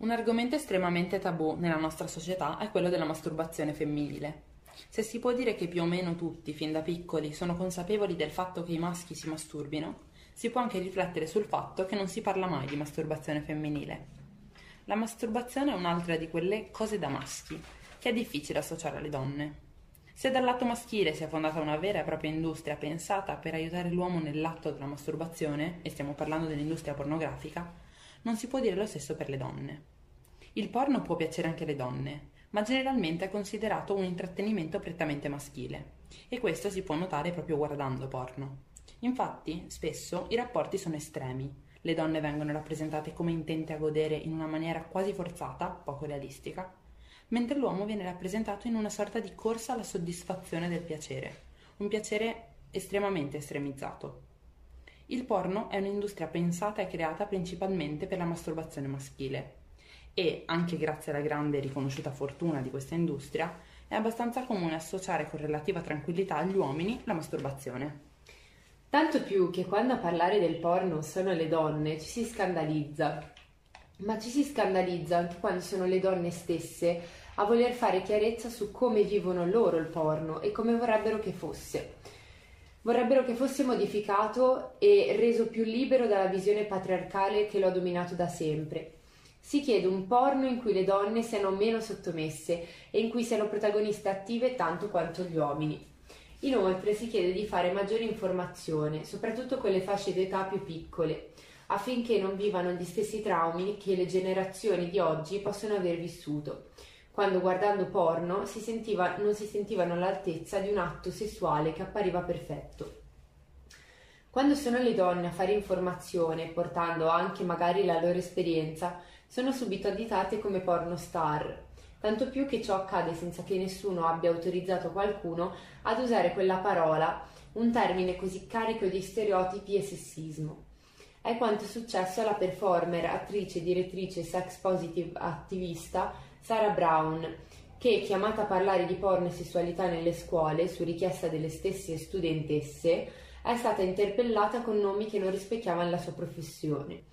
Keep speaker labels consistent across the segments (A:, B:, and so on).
A: Un argomento estremamente tabù nella nostra società è quello della masturbazione femminile. Se si può dire che più o meno tutti, fin da piccoli, sono consapevoli del fatto che i maschi si masturbino, si può anche riflettere sul fatto che non si parla mai di masturbazione femminile. La masturbazione è un'altra di quelle cose da maschi, che è difficile associare alle donne. Se dal lato maschile si è fondata una vera e propria industria pensata per aiutare l'uomo nell'atto della masturbazione, e stiamo parlando dell'industria pornografica, non si può dire lo stesso per le donne. Il porno può piacere anche alle donne, ma generalmente è considerato un intrattenimento prettamente maschile, e questo si può notare proprio guardando porno. Infatti, spesso i rapporti sono estremi. Le donne vengono rappresentate come intente a godere in una maniera quasi forzata, poco realistica, mentre l'uomo viene rappresentato in una sorta di corsa alla soddisfazione del piacere, un piacere estremamente estremizzato. Il porno è un'industria pensata e creata principalmente per la masturbazione maschile e, anche grazie alla grande e riconosciuta fortuna di questa industria, è abbastanza comune associare con relativa tranquillità agli uomini la masturbazione.
B: Tanto più che quando a parlare del porno sono le donne ci si scandalizza, ma ci si scandalizza anche quando sono le donne stesse a voler fare chiarezza su come vivono loro il porno e come vorrebbero che fosse. Vorrebbero che fosse modificato e reso più libero dalla visione patriarcale che lo ha dominato da sempre. Si chiede un porno in cui le donne siano meno sottomesse e in cui siano protagoniste attive tanto quanto gli uomini. Inoltre si chiede di fare maggiore informazione, soprattutto con le fasce d'età più piccole, affinché non vivano gli stessi traumi che le generazioni di oggi possono aver vissuto quando guardando porno si sentiva, non si sentivano all'altezza di un atto sessuale che appariva perfetto. Quando sono le donne a fare informazione, portando anche magari la loro esperienza, sono subito additate come porno star, tanto più che ciò accade senza che nessuno abbia autorizzato qualcuno ad usare quella parola, un termine così carico di stereotipi e sessismo. È quanto è successo alla performer, attrice, direttrice, sex positive attivista Sarah Brown, che, chiamata a parlare di porno e sessualità nelle scuole su richiesta delle stesse studentesse, è stata interpellata con nomi che non rispecchiavano la sua professione.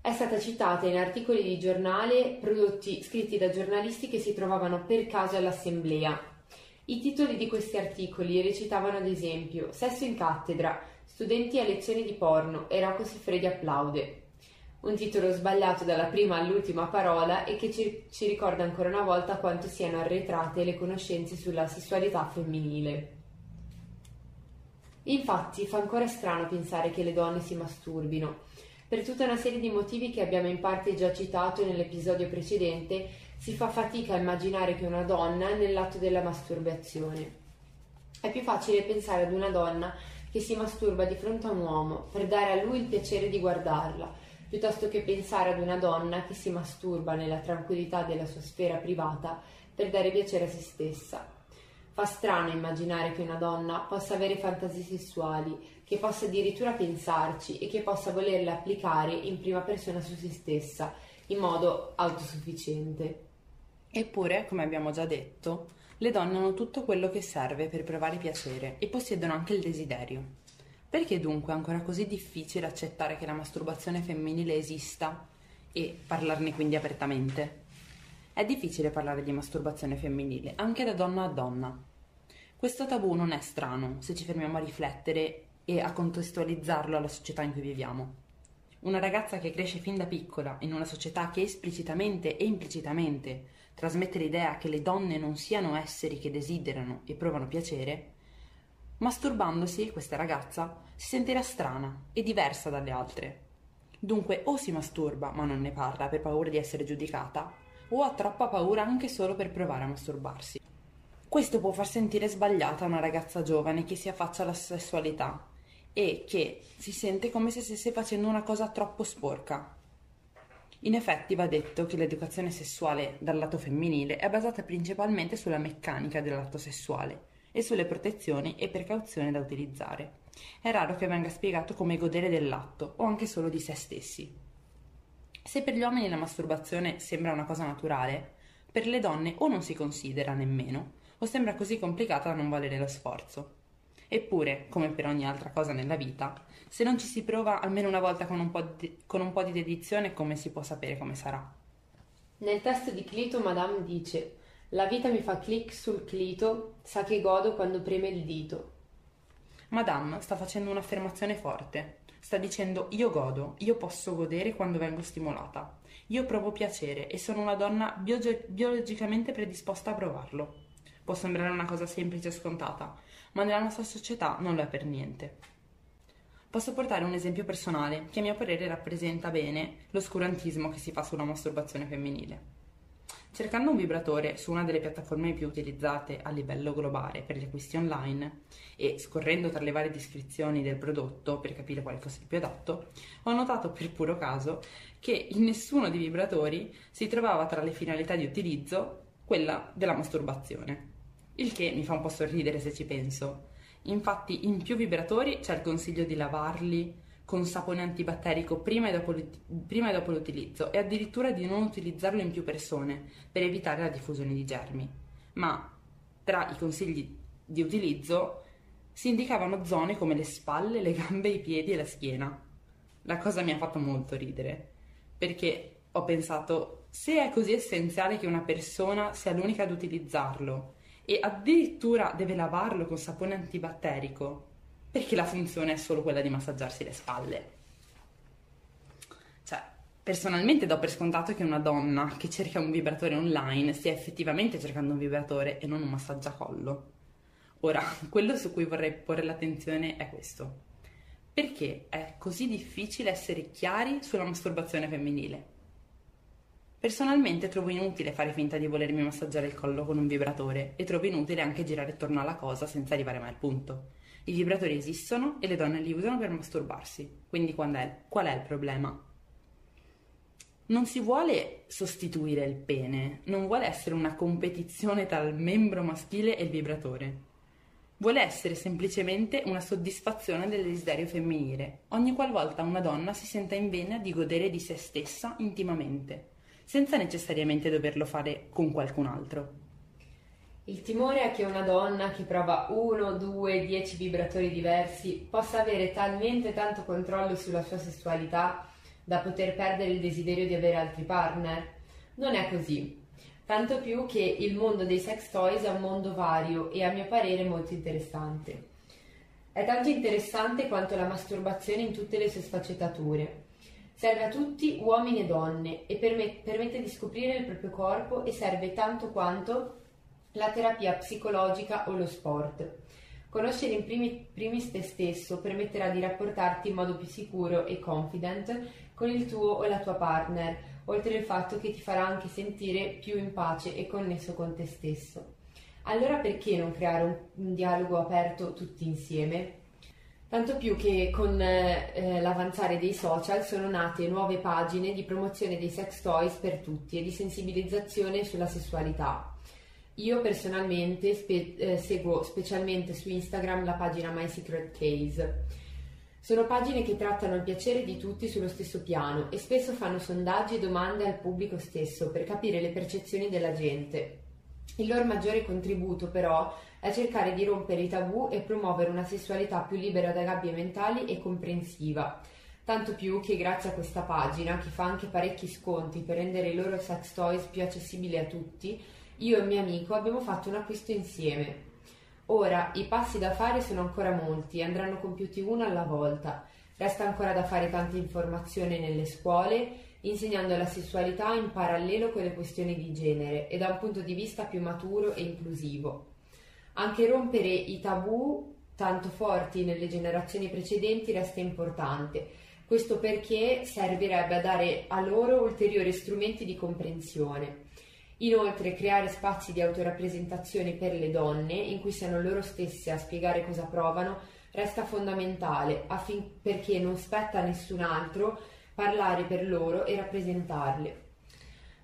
B: È stata citata in articoli di giornale prodotti, scritti da giornalisti che si trovavano per caso all'assemblea. I titoli di questi articoli recitavano ad esempio Sesso in cattedra, studenti a lezioni di porno e Rocco Siffredi applaude un titolo sbagliato dalla prima all'ultima parola e che ci, ci, ricorda ancora una volta quanto siano arretrate le conoscenze sulla sessualità femminile. Infatti fa ancora strano pensare che le donne si masturbino. Per tutta una serie di motivi che abbiamo in parte già citato nell'episodio precedente, si fa fatica a immaginare che una donna nell'atto della masturbazione. È più facile pensare ad una donna che si masturba di fronte a un uomo per dare a lui il piacere di guardarla, piuttosto che pensare ad una donna che si masturba nella tranquillità della sua sfera privata per dare piacere a se stessa. Fa strano immaginare che una donna possa avere fantasie sessuali, che possa addirittura pensarci e che possa volerle applicare in prima persona su se stessa, in modo autosufficiente.
A: Eppure, come abbiamo già detto, le donne hanno tutto quello che serve per provare piacere e possiedono anche il desiderio. Perché dunque è ancora così difficile accettare che la masturbazione femminile esista e parlarne quindi apertamente? È difficile parlare di masturbazione femminile, anche da donna a donna. Questo tabù non è strano se ci fermiamo a riflettere e a contestualizzarlo alla società in cui viviamo. Una ragazza che cresce fin da piccola in una società che esplicitamente e implicitamente trasmette l'idea che le donne non siano esseri che desiderano e provano piacere, Masturbandosi, questa ragazza si sentirà strana e diversa dalle altre. Dunque o si masturba ma non ne parla per paura di essere giudicata, o ha troppa paura anche solo per provare a masturbarsi. Questo può far sentire sbagliata una ragazza giovane che si affaccia alla sessualità e che si sente come se stesse facendo una cosa troppo sporca. In effetti va detto che l'educazione sessuale dal lato femminile è basata principalmente sulla meccanica dell'atto sessuale e sulle protezioni e precauzioni da utilizzare. È raro che venga spiegato come godere dell'atto o anche solo di se stessi. Se per gli uomini la masturbazione sembra una cosa naturale, per le donne o non si considera nemmeno, o sembra così complicata da non valere lo sforzo. Eppure, come per ogni altra cosa nella vita, se non ci si prova almeno una volta con un po' di, un po di dedizione, come si può sapere come sarà?
B: Nel testo di Clito Madame dice La vita mi fa clic sul clito, sa che godo quando preme il dito.
A: Madame sta facendo un'affermazione forte. Sta dicendo io godo, io posso godere quando vengo stimolata. Io provo piacere e sono una donna bioge- biologicamente predisposta a provarlo. Può sembrare una cosa semplice e scontata, ma nella nostra società non lo è per niente. Posso portare un esempio personale che a mio parere rappresenta bene l'oscurantismo che si fa sulla masturbazione femminile. Cercando un vibratore su una delle piattaforme più utilizzate a livello globale per gli acquisti online e scorrendo tra le varie descrizioni del prodotto per capire quale fosse il più adatto, ho notato per puro caso che in nessuno dei vibratori si trovava tra le finalità di utilizzo quella della masturbazione. Il che mi fa un po' sorridere se ci penso. Infatti in più vibratori c'è il consiglio di lavarli con sapone antibatterico prima e, dopo, prima e dopo l'utilizzo e addirittura di non utilizzarlo in più persone per evitare la diffusione di germi. Ma tra i consigli di utilizzo si indicavano zone come le spalle, le gambe, i piedi e la schiena. La cosa mi ha fatto molto ridere, perché ho pensato, se è così essenziale che una persona sia l'unica ad utilizzarlo e addirittura deve lavarlo con sapone antibatterico, perché la funzione è solo quella di massaggiarsi le spalle. Cioè, personalmente do per scontato che una donna che cerca un vibratore online stia effettivamente cercando un vibratore e non un massaggiacollo. Ora, quello su cui vorrei porre l'attenzione è questo. Perché è così difficile essere chiari sulla masturbazione femminile? Personalmente trovo inutile fare finta di volermi massaggiare il collo con un vibratore e trovo inutile anche girare attorno alla cosa senza arrivare mai al punto. I vibratori esistono e le donne li usano per masturbarsi, quindi è, qual è il problema? Non si vuole sostituire il pene, non vuole essere una competizione tra il membro maschile e il vibratore. Vuole essere semplicemente una soddisfazione del desiderio femminile, ogni qualvolta una donna si senta in vena di godere di se stessa intimamente, senza necessariamente doverlo fare con qualcun altro.
B: Il timore è che una donna che prova uno, due, dieci vibratori diversi possa avere talmente tanto controllo sulla sua sessualità da poter perdere il desiderio di avere altri partner. Non è così. Tanto più che il mondo dei sex toys è un mondo vario e a mio parere molto interessante. È tanto interessante quanto la masturbazione in tutte le sue sfaccettature. Serve a tutti, uomini e donne, e permette di scoprire il proprio corpo e serve tanto quanto la terapia psicologica o lo sport. Conoscere in primi, primis te stesso permetterà di rapportarti in modo più sicuro e confident con il tuo o la tua partner, oltre al fatto che ti farà anche sentire più in pace e connesso con te stesso. Allora perché non creare un, un dialogo aperto tutti insieme? Tanto più che con eh, l'avanzare dei social sono nate nuove pagine di promozione dei sex toys per tutti e di sensibilizzazione sulla sessualità, io personalmente spe- eh, seguo specialmente su Instagram la pagina My Secret Case. Sono pagine che trattano il piacere di tutti sullo stesso piano e spesso fanno sondaggi e domande al pubblico stesso per capire le percezioni della gente. Il loro maggiore contributo però è cercare di rompere i tabù e promuovere una sessualità più libera da gabbie mentali e comprensiva. Tanto più che grazie a questa pagina, che fa anche parecchi sconti per rendere i loro sex toys più accessibili a tutti, io e il mio amico abbiamo fatto un acquisto insieme. Ora i passi da fare sono ancora molti e andranno compiuti uno alla volta. Resta ancora da fare tanta informazione nelle scuole, insegnando la sessualità in parallelo con le questioni di genere e da un punto di vista più maturo e inclusivo. Anche rompere i tabù tanto forti nelle generazioni precedenti resta importante. Questo perché servirebbe a dare a loro ulteriori strumenti di comprensione. Inoltre creare spazi di autorappresentazione per le donne in cui siano loro stesse a spiegare cosa provano resta fondamentale affin- perché non spetta a nessun altro parlare per loro e rappresentarle.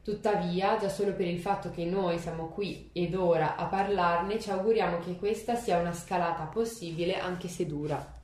B: Tuttavia, già solo per il fatto che noi siamo qui ed ora a parlarne, ci auguriamo che questa sia una scalata possibile anche se dura.